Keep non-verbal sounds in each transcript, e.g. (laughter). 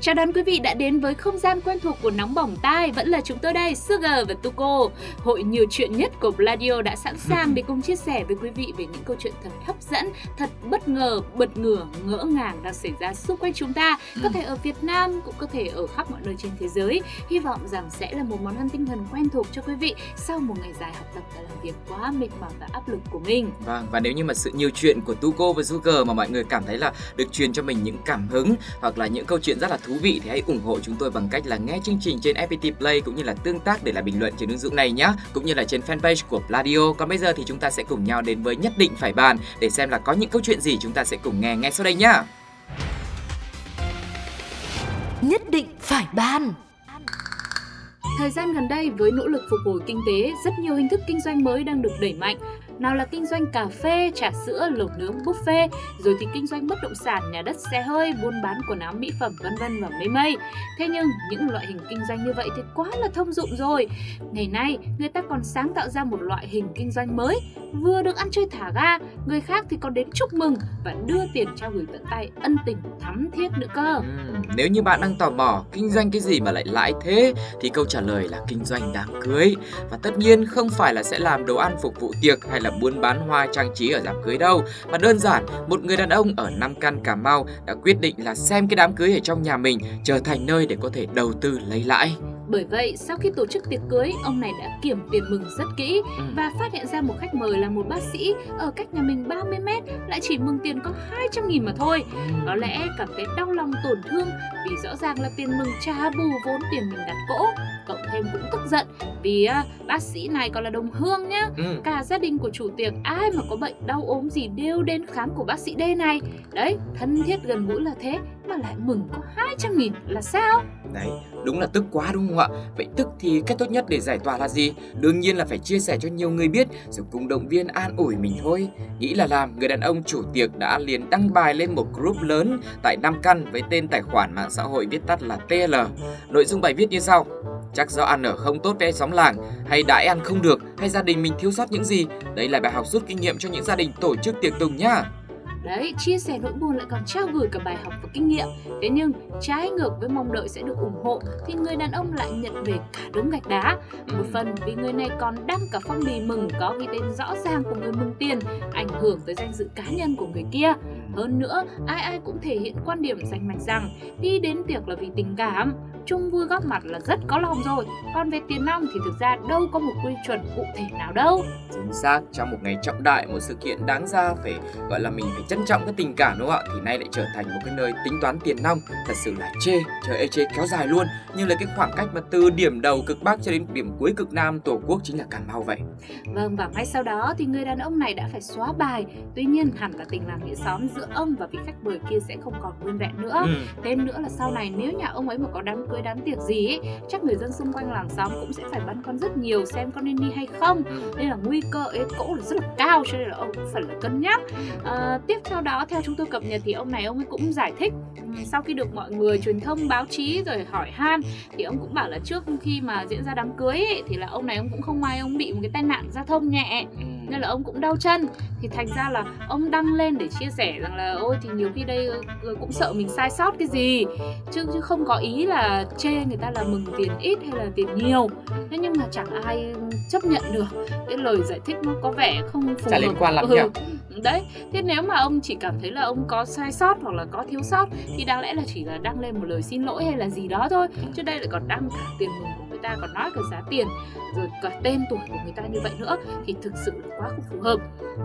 Chào đón quý vị đã đến với không gian quen thuộc của Nóng Bỏng Tai. Vẫn là chúng tôi đây, Sugar và Tuko. Hội nhiều chuyện nhất của Bladio đã sẵn sàng để cùng chia sẻ với quý vị về những câu chuyện thật hấp dẫn, thật bất ngờ, bật ngửa, ngỡ ngàng đang xảy ra xung quanh chúng ta. Có thể ở Việt Nam, cũng có thể ở khắp mọi nơi trên thế giới. Hy vọng rằng sẽ là một món ăn tinh thần quen thuộc cho quý vị Sau một ngày dài học tập và làm việc quá mệt mỏi và áp lực của mình. Vâng, và nếu như mà sự nhiều chuyện của Tuko và Sugar mà mọi người cảm thấy là được truyền cho mình những cảm hứng hoặc là những câu chuyện rất là thú vị thì hãy ủng hộ chúng tôi bằng cách là nghe chương trình trên FPT Play cũng như là tương tác để lại bình luận trên ứng dụng này nhé, cũng như là trên fanpage của Pladio. Còn bây giờ thì chúng ta sẽ cùng nhau đến với nhất định phải bàn để xem là có những câu chuyện gì chúng ta sẽ cùng nghe ngay sau đây nhá. Nhất định phải ban Thời gian gần đây với nỗ lực phục hồi kinh tế, rất nhiều hình thức kinh doanh mới đang được đẩy mạnh. Nào là kinh doanh cà phê, trà sữa, lẩu nướng, buffet, rồi thì kinh doanh bất động sản, nhà đất, xe hơi, buôn bán quần áo, mỹ phẩm, vân vân và mây mây. Thế nhưng những loại hình kinh doanh như vậy thì quá là thông dụng rồi. Ngày nay, người ta còn sáng tạo ra một loại hình kinh doanh mới, vừa được ăn chơi thả ga, người khác thì còn đến chúc mừng và đưa tiền trao gửi tận tay ân tình thắm thiết nữa cơ. Ừ, nếu như bạn đang tò mò kinh doanh cái gì mà lại lãi thế thì câu trả lời là kinh doanh đám cưới và tất nhiên không phải là sẽ làm đồ ăn phục vụ tiệc hay là buôn bán hoa trang trí ở đám cưới đâu. Mà đơn giản, một người đàn ông ở Nam Căn, Cà Mau đã quyết định là xem cái đám cưới ở trong nhà mình trở thành nơi để có thể đầu tư lấy lãi. Bởi vậy, sau khi tổ chức tiệc cưới, ông này đã kiểm tiền mừng rất kỹ Ừ. và phát hiện ra một khách mời là một bác sĩ ở cách nhà mình 30 mét lại chỉ mừng tiền có 200 nghìn mà thôi. Có lẽ cảm thấy đau lòng tổn thương vì rõ ràng là tiền mừng trả bù vốn tiền mình đặt cỗ. Cộng thêm cũng tức giận vì à, bác sĩ này còn là đồng hương nhá. Ừ. Cả gia đình của chủ tiệc ai mà có bệnh đau ốm gì đều đến khám của bác sĩ D này. Đấy, thân thiết gần gũi là thế mà lại mừng có 200 nghìn là sao? Đấy, đúng là tức quá đúng không ạ? Vậy tức thì cách tốt nhất để giải tỏa là gì? Đương nhiên là phải chia sẻ cho nhiều người biết rồi cùng động viên an ủi mình thôi. Nghĩ là làm, người đàn ông chủ tiệc đã liền đăng bài lên một group lớn tại Nam Căn với tên tài khoản mạng xã hội viết tắt là TL. Nội dung bài viết như sau. Chắc do ăn ở không tốt với xóm làng, hay đãi ăn không được, hay gia đình mình thiếu sót những gì. Đây là bài học rút kinh nghiệm cho những gia đình tổ chức tiệc tùng nhá. Đấy, chia sẻ nỗi buồn lại còn trao gửi cả bài học và kinh nghiệm. Thế nhưng, trái ngược với mong đợi sẽ được ủng hộ, thì người đàn ông lại nhận về cả đống gạch đá. Một phần vì người này còn đăng cả phong bì mừng có ghi tên rõ ràng của người mừng tiền, ảnh hưởng tới danh dự cá nhân của người kia. Hơn nữa, ai ai cũng thể hiện quan điểm rành mạch rằng đi đến tiệc là vì tình cảm, chung vui góp mặt là rất có lòng rồi. Còn về tiền nong thì thực ra đâu có một quy chuẩn cụ thể nào đâu. Chính xác, trong một ngày trọng đại, một sự kiện đáng ra phải gọi là mình phải trân trọng cái tình cảm đúng không ạ? Thì nay lại trở thành một cái nơi tính toán tiền nong, thật sự là chê, trời ơi chê kéo dài luôn. Như là cái khoảng cách mà từ điểm đầu cực Bắc cho đến điểm cuối cực Nam Tổ quốc chính là Cà Mau vậy. Vâng và ngay sau đó thì người đàn ông này đã phải xóa bài Tuy nhiên hẳn là tình làng nghĩa xóm giữa ông và vị khách mời kia sẽ không còn nguyên vẹn nữa Ừ. Thêm nữa là sau này nếu nhà ông ấy mà có đám cưới đám tiệc gì ấy Chắc người dân xung quanh làng xóm cũng sẽ phải băn khoăn rất nhiều xem con nên đi hay không. Nên là nguy cơ ế cỗ là rất là cao cho nên là ông cũng phải là cân nhắc. À, Tiếp theo đó theo chúng tôi cập nhật thì ông này ông ấy cũng giải thích Sau khi được mọi người truyền thông báo chí rồi hỏi han Thì ông cũng bảo là trước khi mà diễn ra đám cưới ấy, Thì là ông này ông cũng không may ông bị một cái tai nạn giao thông nhẹ. Ừ nên là ông cũng đau chân thì thành ra là ông đăng lên để chia sẻ rằng là ôi thì nhiều khi đây ờ, cũng sợ mình sai sót cái gì chứ chứ không có ý là chê người ta là mừng tiền ít hay là tiền nhiều thế nhưng mà chẳng ai chấp nhận được cái lời giải thích nó có vẻ không phù Chả liên hợp. quan lắm Ừ. nhỉ? đấy thế nếu mà ông chỉ cảm thấy là ông có sai sót hoặc là có thiếu sót thì đáng lẽ là chỉ là đăng lên một lời xin lỗi hay là gì đó thôi chứ đây lại còn đăng cả tiền mừng của người ta còn nói cả giá tiền rồi cả tên tuổi của người ta như vậy nữa thì thực sự là quá không phù hợp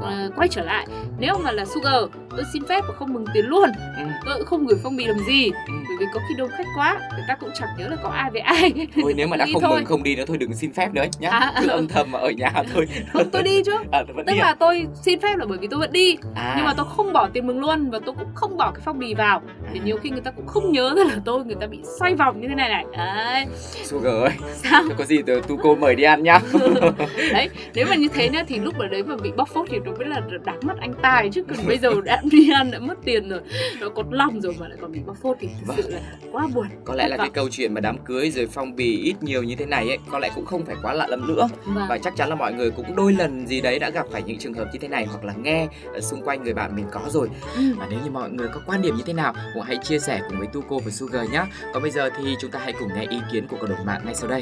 à, quay trở lại nếu mà là sugar tôi xin phép và không mừng tiền luôn Ừ. tôi cũng không gửi phong bì làm gì Ừ. bởi vì có khi đông khách quá người ta cũng chẳng nhớ là có ai với ai Thôi nếu mà đã (laughs) không thôi. mừng không đi nữa thôi đừng xin phép nữa nhá. À. Cứ âm thầm mà ở nhà (laughs) thôi. không tôi đi chứ (laughs) À, tức đi à? là tôi xin phép là bởi vì tôi vẫn đi à. nhưng mà tôi không bỏ tiền mừng luôn và tôi cũng không bỏ cái phong bì vào thì nhiều khi người ta cũng không nhớ ra là tôi người ta bị xoay vòng như thế này này đấy Sugar ơi, sao Có gì từ tu cô mời đi ăn nhá. (laughs) đấy nếu mà như thế nữa thì lúc ở đấy mà bị bóc phốt thì mới là đáng mất anh tài chứ còn bây giờ đã đi ăn đã mất tiền rồi nó có lòng rồi mà lại còn bị bóc phốt thì thực sự là quá buồn Có lẽ là cái câu chuyện mà đám cưới rồi phong bì ít nhiều như thế này ấy, có lẽ cũng không phải quá lạ lắm nữa. Vâng. Và chắc chắn là mọi người cũng đôi lần gì đấy đã gặp phải những trường hợp như thế này hoặc là nghe xung quanh người bạn mình có rồi. Ừ. Và nếu như mọi người có quan điểm như thế nào cũng hãy chia sẻ cùng với Tuco và Sugar nhé. Còn bây giờ thì chúng ta hãy cùng nghe ý kiến của cộng đồng mạng ngay sau đây.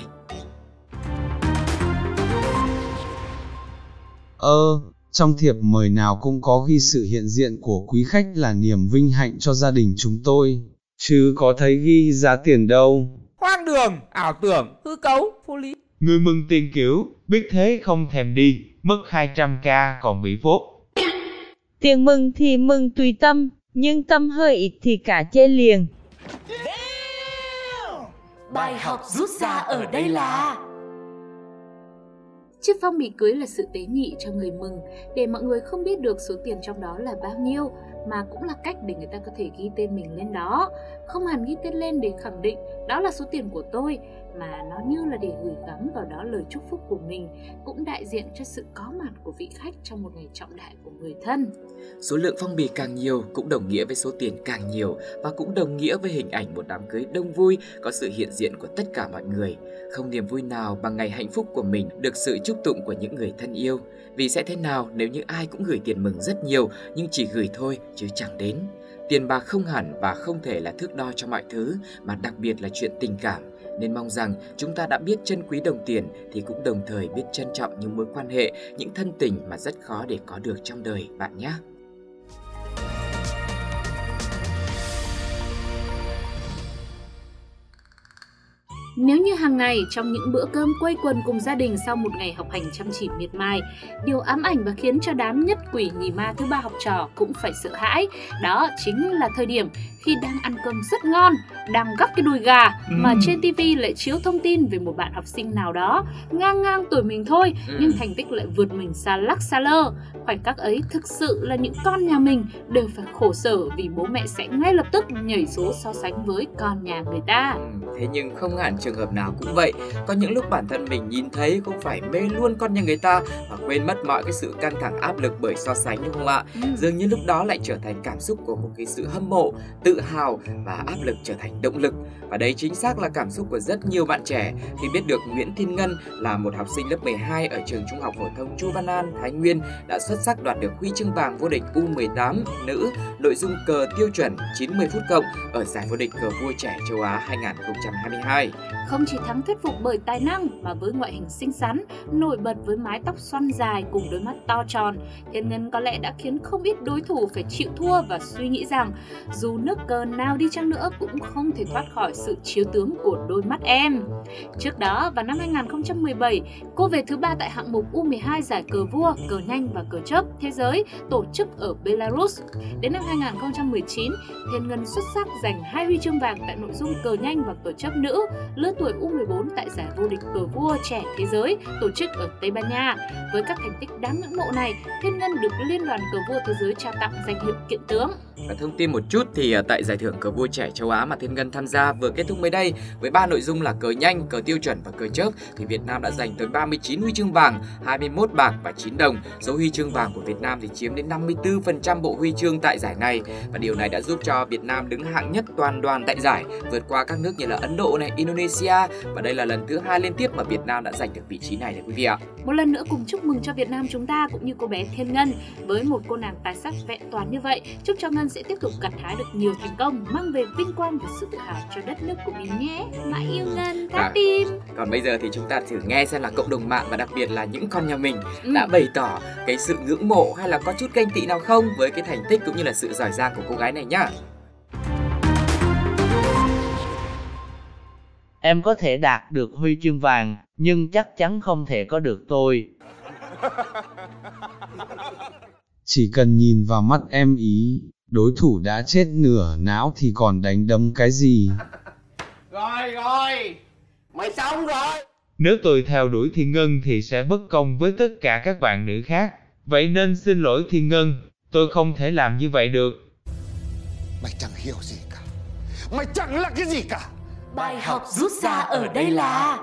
Ơ, trong thiệp mời nào cũng có ghi sự hiện diện của quý khách là niềm vinh hạnh cho gia đình chúng tôi, chứ có thấy ghi giá tiền đâu. Hoang đường, ảo tưởng, hư cấu, vô lý. Người mừng tiền kiểu, biết thế không thèm đi, mất 200k còn bị phốt. Tiền mừng thì mừng tùy tâm, nhưng tâm hơi ít thì cả chê liền. Bài học rút ra ở đây là Chiếc phong bì cưới là sự tế nhị cho người mừng để mọi người không biết được số tiền trong đó là bao nhiêu, mà cũng là cách để người ta có thể ghi tên mình lên đó. Không hẳn ghi tên lên để khẳng định, đó là số tiền của tôi mà nó như là để gửi gắm vào đó lời chúc phúc của mình, cũng đại diện cho sự có mặt của vị khách trong một ngày trọng đại của người thân. Số lượng phong bì càng nhiều cũng đồng nghĩa với số tiền càng nhiều và cũng đồng nghĩa với hình ảnh một đám cưới đông vui có sự hiện diện của tất cả mọi người. Không niềm vui nào bằng ngày hạnh phúc của mình được sự chúc tụng của những người thân yêu. Vì sẽ thế nào nếu như ai cũng gửi tiền mừng rất nhiều, nhưng chỉ gửi thôi chứ chẳng đến. Tiền bạc không hẳn và không thể là thước đo cho mọi thứ, mà đặc biệt là chuyện tình cảm. Nên mong rằng chúng ta đã biết trân quý đồng tiền thì cũng đồng thời biết trân trọng những mối quan hệ, những thân tình mà rất khó để có được trong đời bạn nhé. Nếu như hàng ngày trong những bữa cơm quây quần cùng gia đình sau một ngày học hành chăm chỉ miệt mài, điều ám ảnh và khiến cho đám nhất quỷ nhì ma thứ ba học trò cũng phải sợ hãi, đó chính là thời điểm khi đang ăn cơm rất ngon, đang gắp cái đùi gà mà trên tivi lại chiếu thông tin về một bạn học sinh nào đó ngang ngang tuổi mình thôi nhưng thành tích lại vượt mình xa lắc xa lơ. Khoảnh khắc ấy thực sự là những con nhà mình đều phải khổ sở vì bố mẹ sẽ ngay lập tức nhảy số so sánh với con nhà người ta. Ừ, Thế nhưng không hẳn trường hợp nào cũng vậy Có những lúc bản thân mình nhìn thấy cũng phải mê luôn con nhà người ta Và quên mất mọi cái sự căng thẳng áp lực bởi so sánh đúng không ạ Ừ. Dường như lúc đó lại trở thành cảm xúc của một cái sự hâm mộ, tự hào và áp lực trở thành động lực. Và đấy chính xác là cảm xúc của rất nhiều bạn trẻ Khi biết được Nguyễn Thiên Ngân là một học sinh lớp 12 ở trường trung học phổ thông Chu Văn An, Thái Nguyên Đã xuất sắc đoạt được huy chương vàng vô địch U18 nữ nội dung cờ tiêu chuẩn 90 phút cộng ở giải vô địch cờ vua trẻ châu Á 2022 Không chỉ thắng thuyết phục bởi tài năng mà với ngoại hình xinh xắn, nổi bật với mái tóc xoăn dài cùng đôi mắt to tròn, Thiên Ngân có lẽ đã khiến không ít đối thủ phải chịu thua và suy nghĩ rằng dù nước cờ nào đi chăng nữa cũng không thể thoát khỏi sự chiếu tướng của đôi mắt em. Trước đó, vào năm 2017, cô về thứ ba tại hạng mục U12 giải cờ vua, cờ nhanh và cờ chớp thế giới tổ chức ở Belarus. Đến năm 2019, Thiên Ngân xuất sắc giành hai huy chương vàng tại nội dung cờ nhanh và cờ chớp nữ, lứa tuổi U14 tại giải vô địch cờ vua trẻ thế giới tổ chức ở Tây Ban Nha. Với các thành tích đáng ngưỡng mộ này, Thiên Ngân được Liên đoàn cờ vua thế giới trao tặng danh hiệu kiện tướng. Và thông tin một chút thì à, tại giải thưởng cờ vua trẻ châu Á mà Thiên Ngân tham gia vừa kết thúc mới đây với ba nội dung là cờ nhanh, cờ tiêu chuẩn và cờ chớp thì Việt Nam đã giành tới 39 huy chương vàng, 21 bạc và 9 đồng. Số huy chương vàng của Việt Nam thì chiếm đến 54% bộ huy chương tại giải này và điều này đã giúp cho Việt Nam đứng hạng nhất toàn đoàn tại giải, vượt qua các nước như là Ấn Độ này, Indonesia và đây là lần thứ hai liên tiếp mà Việt Nam đã giành được vị trí này đấy quý vị ạ. Một lần nữa cùng chúc mừng cho Việt Nam chúng ta cũng như cô bé Thiên Ngân với một cô nàng tài sắc vẹn toàn như vậy. Chúc cho Ngân sẽ tiếp tục gặt hái được nhiều thành công, mang về vinh quang và sự tự hào cho đất nước của mình nhé. Mãi yêu Ngân, Dạ. thắt tim. Còn bây giờ thì chúng ta thử nghe xem là cộng đồng mạng và đặc biệt là những con nhà mình Ừ. đã bày tỏ cái sự ngưỡng mộ hay là có chút ganh tị nào không với cái thành tích cũng như là sự giỏi giang của cô gái này nhá. Em có thể đạt được huy chương vàng, nhưng chắc chắn không thể có được tôi. Chỉ cần nhìn vào mắt em ý, đối thủ đã chết nửa não thì còn đánh đấm cái gì. Rồi rồi, mày xong rồi. Nếu tôi theo đuổi Thiên Ngân thì sẽ bất công với tất cả các bạn nữ khác. Vậy nên xin lỗi Thiên Ngân, tôi không thể làm như vậy được. Mày chẳng hiểu gì cả Mày chẳng là cái gì cả Bài học rút ra ở đây là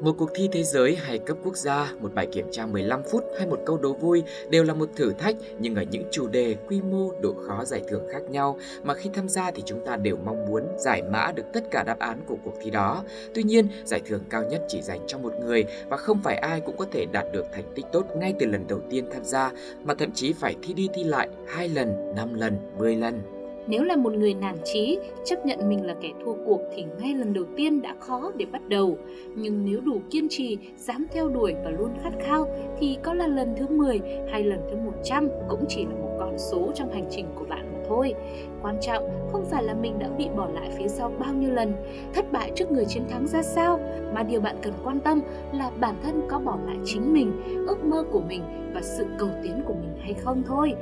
một cuộc thi thế giới hay cấp quốc gia, một bài kiểm tra 15 phút hay một câu đố vui đều là một thử thách nhưng ở những chủ đề, quy mô, độ khó giải thưởng khác nhau mà khi tham gia thì chúng ta đều mong muốn giải mã được tất cả đáp án của cuộc thi đó. Tuy nhiên, giải thưởng cao nhất chỉ dành cho một người và không phải ai cũng có thể đạt được thành tích tốt ngay từ lần đầu tiên tham gia mà thậm chí phải thi đi thi lại hai lần, năm lần, 10 lần. Nếu là một người nản trí chấp nhận mình là kẻ thua cuộc thì ngay lần đầu tiên đã khó để bắt đầu. Nhưng nếu đủ kiên trì, dám theo đuổi và luôn khát khao thì có là lần thứ 10 hay lần thứ 100 cũng chỉ là một con số trong hành trình của bạn thôi. Quan trọng không phải là mình đã bị bỏ lại phía sau bao nhiêu lần, thất bại trước người chiến thắng ra sao, mà điều bạn cần quan tâm là bản thân có bỏ lại chính mình, ước mơ của mình và sự cầu tiến của mình hay không thôi.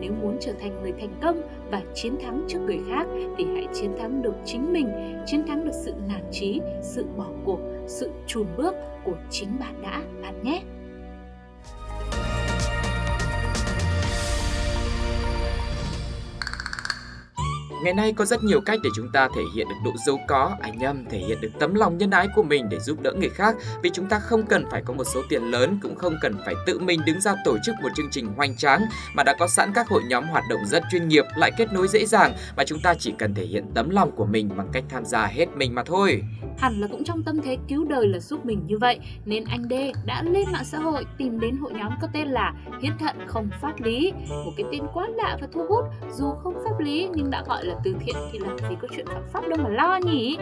Nếu muốn trở thành người thành công và chiến thắng trước người khác thì hãy chiến thắng được chính mình, chiến thắng được sự nản chí, sự bỏ cuộc, sự chùn bước của chính bạn đã, bạn nhé. Ngày nay có rất nhiều cách để chúng ta thể hiện được độ giàu có, anh em thể hiện được tấm lòng nhân ái của mình để giúp đỡ người khác vì chúng ta không cần phải có một số tiền lớn cũng không cần phải tự mình đứng ra tổ chức một chương trình hoành tráng mà đã có sẵn các hội nhóm hoạt động rất chuyên nghiệp lại kết nối dễ dàng mà chúng ta chỉ cần thể hiện tấm lòng của mình bằng cách tham gia hết mình mà thôi. Hẳn là cũng trong tâm thế cứu đời là giúp mình như vậy nên anh D đã lên mạng xã hội tìm đến hội nhóm có tên là Hiến thận không pháp lý, một cái tên quá lạ và thu hút dù không pháp lý nhưng đã gọi là từ thiện thì làm gì có chuyện phạm pháp đâu mà lo nhỉ.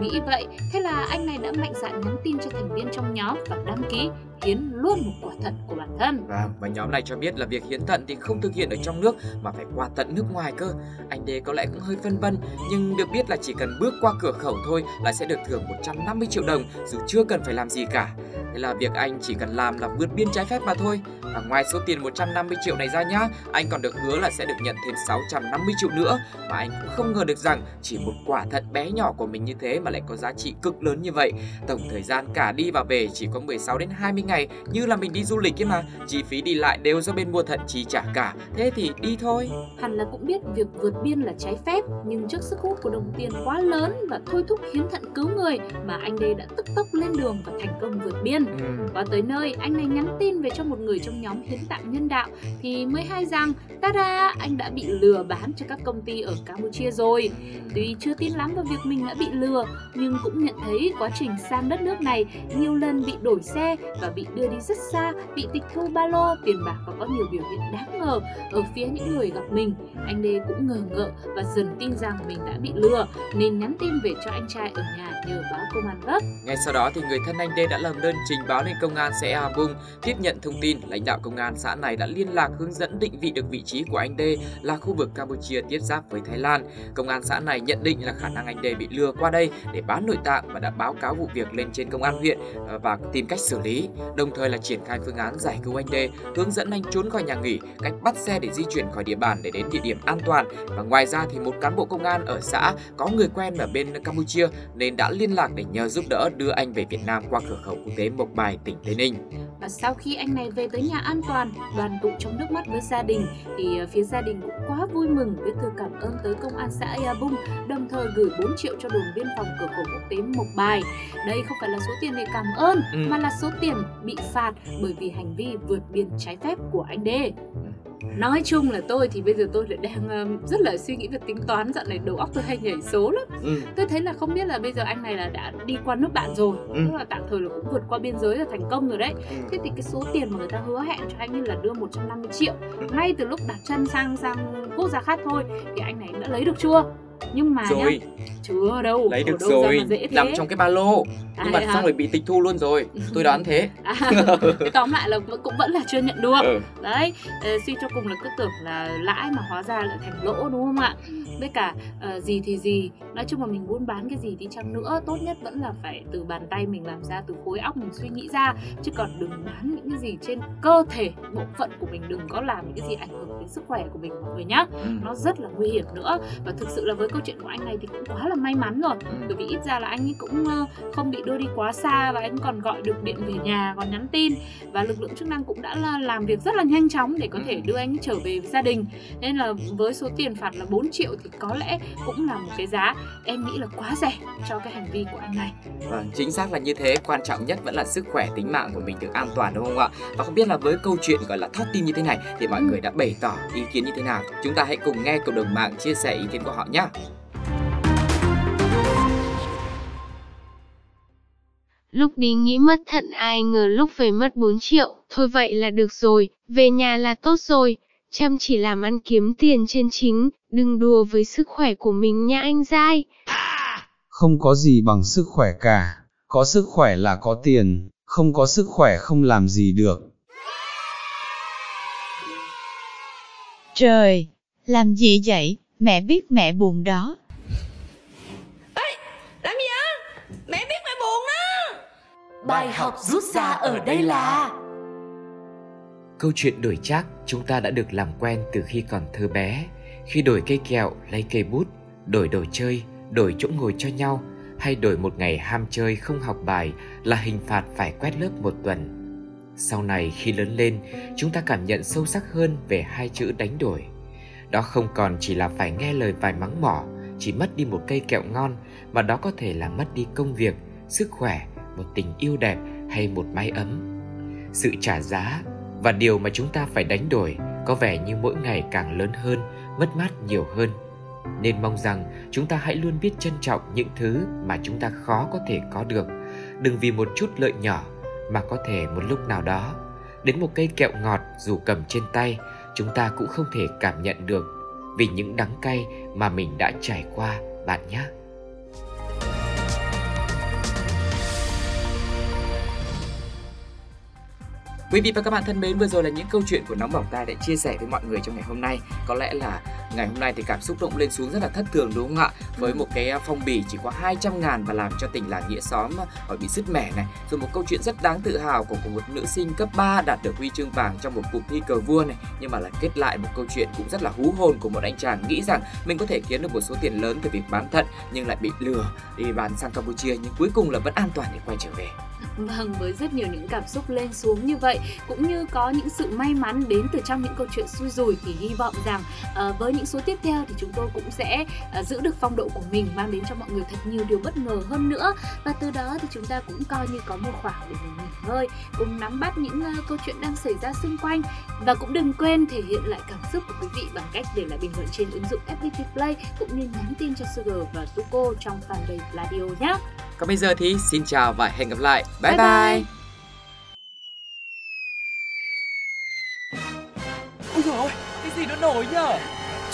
Nghĩ vậy, thế là anh này đã mạnh dạn nhắn tin cho thành viên trong nhóm và đăng ký hiến luôn một quả thận của bản thân. Vâng, và nhóm này cho biết là việc hiến thận thì không thực hiện ở trong nước mà phải qua tận nước ngoài cơ. Anh Đê có lẽ cũng hơi phân vân, nhưng được biết là chỉ cần bước qua cửa khẩu thôi là sẽ được thưởng 150 triệu đồng dù chưa cần phải làm gì cả. Thế là việc anh chỉ cần làm là vượt biên trái phép mà thôi. Và ngoài số tiền 150 triệu này ra nhá, anh còn được hứa là sẽ được nhận thêm 650 triệu nữa. Mà anh cũng không ngờ được rằng chỉ một quả thận bé nhỏ của mình như thế mà lại có giá trị cực lớn như vậy. Tổng thời gian cả đi và về chỉ có 16 đến 20 ngày như là mình đi du lịch ấy mà. Chi phí đi lại đều do bên mua thận chi trả cả. Thế thì đi thôi. Hẳn là cũng biết việc vượt biên là trái phép nhưng trước sức hút của đồng tiền quá lớn và thôi thúc hiến thận cứu người mà anh đây đã tức tốc lên đường và thành công vượt biên. Ừ. Và tới nơi, anh này nhắn tin về cho một người trong nhóm hiến tạng nhân đạo thì mới hay rằng tada, anh đã bị lừa bán cho các công ty ở Campuchia rồi. Tuy chưa tin lắm vào việc mình đã bị lừa, nhưng cũng nhận thấy quá trình sang đất nước này nhiều lần bị đổi xe và bị đưa đi rất xa, bị tịch thu ba lô, tiền bạc và có nhiều biểu hiện đáng ngờ ở phía những người gặp mình. Anh Đê cũng ngờ ngợ và dần tin rằng mình đã bị lừa nên nhắn tin về cho anh trai ở nhà nhờ báo công an gấp. Ngay sau đó thì người thân anh Đê đã làm đơn trình báo lên công an xã A Bung. Tiếp nhận thông tin, lãnh đạo công an xã này đã liên lạc hướng dẫn định vị được vị trí của anh Đê là khu vực Campuchia tiếp giáp với Thái Lan. Công an xã này nhận định là khả năng anh Đê bị lừa qua đây để bán nội tạng và đã báo cáo vụ việc lên trên công an huyện ờ, và tìm cách xử lý. Đồng thời là triển khai phương án giải cứu anh Đê, hướng dẫn anh trốn khỏi nhà nghỉ, cách bắt xe để di chuyển khỏi địa bàn để đến địa điểm an toàn. Và ngoài ra thì một cán bộ công an ở xã có người quen ở bên Campuchia nên đã liên lạc để nhờ giúp đỡ đưa anh về Việt Nam qua cửa khẩu quốc tế Mộc Bài, tỉnh Tây Ninh. Và sau khi anh này về tới nhà an toàn, đoàn tụ trong nước mắt với gia đình thì ờ, phía gia đình cũng quá vui mừng viết thư cảm ơn tới công an xã Ea Bung, đồng thời gửi 4 triệu cho đồn biên phòng cửa khẩu quốc tế Mộc Bài. Đây không phải là số tiền để cảm ơn Ừ. mà là số tiền bị phạt bởi vì hành vi vượt biên trái phép của anh Đê. Nói chung là tôi thì bây giờ tôi lại đang rất là suy nghĩ về tính toán dạo này đầu óc tôi hay nhảy số lắm. Ừ. Tôi thấy là không biết là bây giờ anh này là đã đi qua nước bạn rồi, Ừ. tức là tạm thời là cũng vượt qua biên giới là thành công rồi đấy. Ừ. Thế thì cái số tiền mà người ta hứa hẹn cho anh như là đưa 150 triệu ngay từ lúc đặt chân sang sang quốc gia khác thôi thì anh này đã lấy được chưa? Nhưng mà Rồi, nhá, chưa đâu, lấy được đâu rồi, nằm trong cái ba lô. Nhưng mà À, xong rồi bị tịch thu luôn rồi. Tôi đoán thế. (laughs) À, tóm lại là cũng vẫn là chưa nhận được. Ừ. Đấy, ờ, suy cho cùng là cứ tưởng là lãi mà hóa ra lại thành lỗ đúng không ạ? Với cả ờ, gì thì gì, nói chung là mình buôn bán cái gì đi chăng nữa, tốt nhất vẫn là phải từ bàn tay mình làm ra, từ khối óc mình suy nghĩ ra, chứ còn đừng bán những cái gì trên cơ thể, bộ phận của mình đừng có làm những cái gì ảnh hưởng đến đến sức khỏe của mình mọi người nhá Ừ. nó rất là nguy hiểm nữa và thực sự là với câu chuyện của anh này thì cũng quá là may mắn rồi Ừ. bởi vì ít ra là anh ấy cũng ờ, không bị đưa đi quá xa và anh còn gọi được điện về nhà còn nhắn tin và lực lượng chức năng cũng đã là làm việc rất là nhanh chóng để có thể Ừ. đưa anh trở về với gia đình nên là với số tiền phạt là 4 triệu thì có lẽ cũng là một cái giá em nghĩ là quá rẻ cho cái hành vi của anh này Vâng, chính xác là như thế, quan trọng nhất vẫn là sức khỏe tính mạng của mình được an toàn đúng không ạ? Và không biết là với câu chuyện gọi là thót tim như thế này thì mọi Ừ. người đã bày tỏ ý kiến như thế nào? Chúng ta hãy cùng nghe cộng đồng mạng chia sẻ ý kiến của họ nhé. Lúc đi nghĩ mất thận ai ngờ lúc về mất 4 triệu, thôi vậy là được rồi, về nhà là tốt rồi. Chăm chỉ làm ăn kiếm tiền trên chính, đừng đùa với sức khỏe của mình nha anh dai. Không có gì bằng sức khỏe cả, có sức khỏe là có tiền, không có sức khỏe không làm gì được. Trời, làm gì vậy? Mẹ biết mẹ buồn đó. Bài học rút ra ở đây là Câu chuyện đổi trác chúng ta đã được làm quen từ khi còn thơ bé. Khi đổi cây kẹo lấy cây bút, đổi đồ chơi, đổi chỗ ngồi cho nhau, hay đổi một ngày ham chơi không học bài là hình phạt phải quét lớp một tuần. Sau này khi lớn lên, chúng ta cảm nhận sâu sắc hơn về hai chữ đánh đổi. Đó không còn chỉ là phải nghe lời vài mắng mỏ, chỉ mất đi một cây kẹo ngon, mà đó có thể là mất đi công việc, sức khỏe, một tình yêu đẹp hay một mái ấm. Sự trả giá và điều mà chúng ta phải đánh đổi có vẻ như mỗi ngày càng lớn hơn, mất mát nhiều hơn. Nên mong rằng chúng ta hãy luôn biết trân trọng những thứ mà chúng ta khó có thể có được. Đừng vì một chút lợi nhỏ mà có thể một lúc nào đó đến một cây kẹo ngọt dù cầm trên tay chúng ta cũng không thể cảm nhận được vì những đắng cay mà mình đã trải qua bạn nhé. Quý vị và các bạn thân mến, vừa rồi là những câu chuyện của Nóng Bỏng Tai đã chia sẻ với mọi người trong ngày hôm nay. Có lẽ là ngày hôm nay thì cảm xúc động lên xuống rất là thất thường đúng không ạ? Với một cái phong bì chỉ có 200 ngàn và làm cho tỉnh làng nghĩa xóm ở bị sứt mẻ này. Rồi một câu chuyện rất đáng tự hào của, của một nữ sinh cấp 3 đạt được huy chương vàng trong một cuộc thi cờ vua này. Nhưng mà là kết lại một câu chuyện cũng rất là hú hồn của một anh chàng nghĩ rằng mình có thể kiếm được một số tiền lớn từ việc bán thận nhưng lại bị lừa đi bán sang Campuchia nhưng cuối cùng là vẫn an toàn để quay trở về. Vâng, với rất nhiều những cảm xúc lên xuống như vậy cũng như có những sự may mắn đến từ trong những câu chuyện xui rủi thì hy vọng rằng uh, với những số tiếp theo thì chúng tôi cũng sẽ uh, giữ được phong độ của mình mang đến cho mọi người thật nhiều điều bất ngờ hơn nữa và từ đó thì chúng ta cũng coi như có một khoảng để mình nghỉ ngơi cùng nắm bắt những uh, câu chuyện đang xảy ra xung quanh và cũng đừng quên thể hiện lại cảm xúc của quý vị bằng cách để lại bình luận trên ứng dụng FPT Play cũng như nhắn tin cho Sugar và Tuko trong fanpage Radio nhé. Còn bây giờ thì xin chào và hẹn gặp lại. Bye Bye bye. bye.